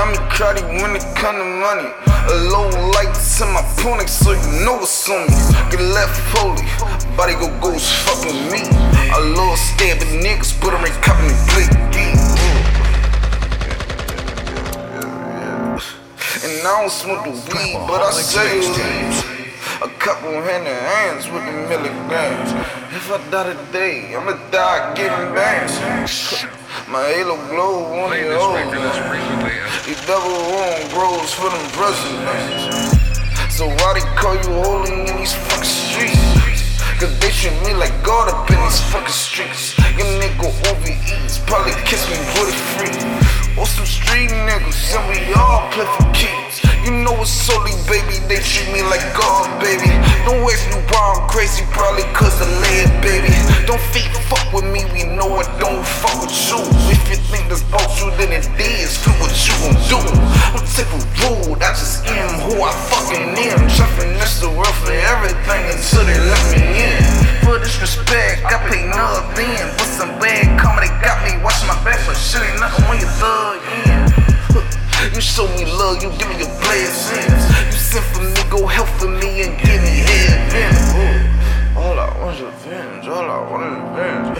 got me crowded when it come to money. A low light to my pony, so you know what's on me. Get left holy, body go ghost, fuck with me. I love stabbing niggas, put them in cup and bleed. And I don't smoke the weed, but I say a couple hundred hands with the milligrams. If I die today, I'ma die getting bangs. My halo glow on the old. These double wrong bros for them presidents. So why they call you holy in these fucking streets? Cause they treat me like God up in these fucking streets. Your nigga overeats, probably kiss me with a free. Or some street niggas, and we all play for keys. You know it's solely, baby, they treat me like God, baby. Don't ask me why I'm crazy, probably cause I lay it, baby. Don't fake fuck with me, we know I don't fuck disrespect, I pay nothing. With some bad comedy, got me watching my back, but shit ain't nothing when you thug in. You show me love, you give me your blessings. You send for me, go help for me and give me heaven. All I want is revenge, all I want is revenge.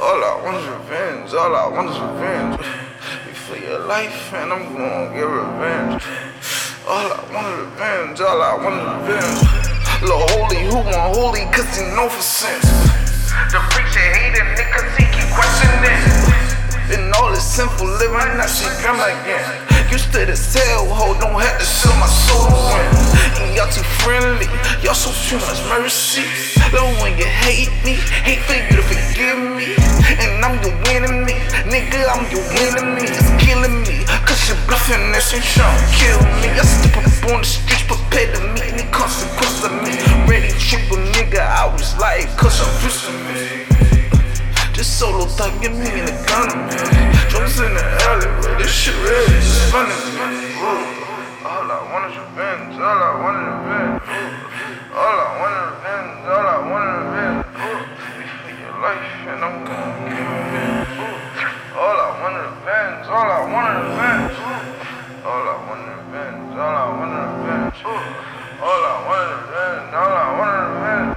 All I want is revenge, all I want is revenge. You for your life, and I'm gonna get revenge. All I want is revenge, all I want is revenge. Lil' holy, who want holy, cause he know for sense. Sinful living, now she come again. Used to this hellhole, don't have to sell my soul to win. And y'all too friendly, y'all so too much mercy. Love when you hate me, hate for you to forgive me. And I'm your enemy, nigga, I'm your enemy. It's killing me, cause you're bluffing this and trying to kill me. I step up on the streets, prepared to meet any consequence of me. Ready triple nigga, I was like, cause I'm used me solo thugging me in the gun. Jumps in the alley, alleyway, this shit really just funny. All I want is revenge, all I want is revenge. All I want is revenge, all I want is revenge. You your life and I'm gonna give revenge. All I want is revenge, all I want is revenge. All I want is revenge, all I want is revenge. All I want is revenge, all I want is revenge.